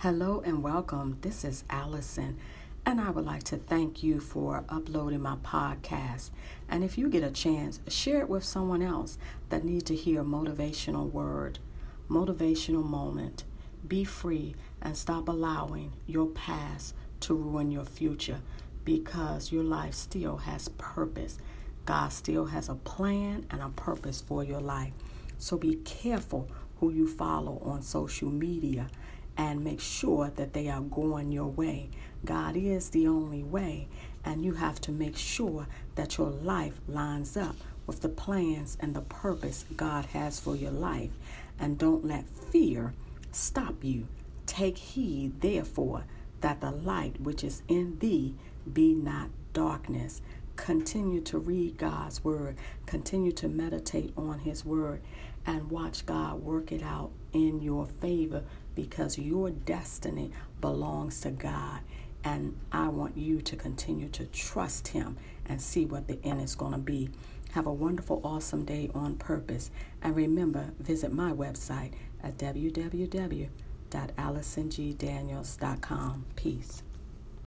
Hello and welcome. This is Allison, and I would like to thank you for uploading my podcast. And if you get a chance, share it with someone else that needs to hear a motivational word, motivational moment. Be free and stop allowing your past to ruin your future because your life still has purpose. God still has a plan and a purpose for your life. So be careful who you follow on social media and make sure that they are going your way. God is the only way, and you have to make sure that your life lines up with the plans and the purpose God has for your life. And don't let fear stop you. Take heed, therefore, that the light which is in thee be not darkness. Continue to read God's word, continue to meditate on his word, and watch God work it out in your favor because your destiny belongs to God. And I want you to continue to trust Him and see what the end is going to be. Have a wonderful, awesome day on purpose. And remember, visit my website at www.allisongdaniels.com. Peace.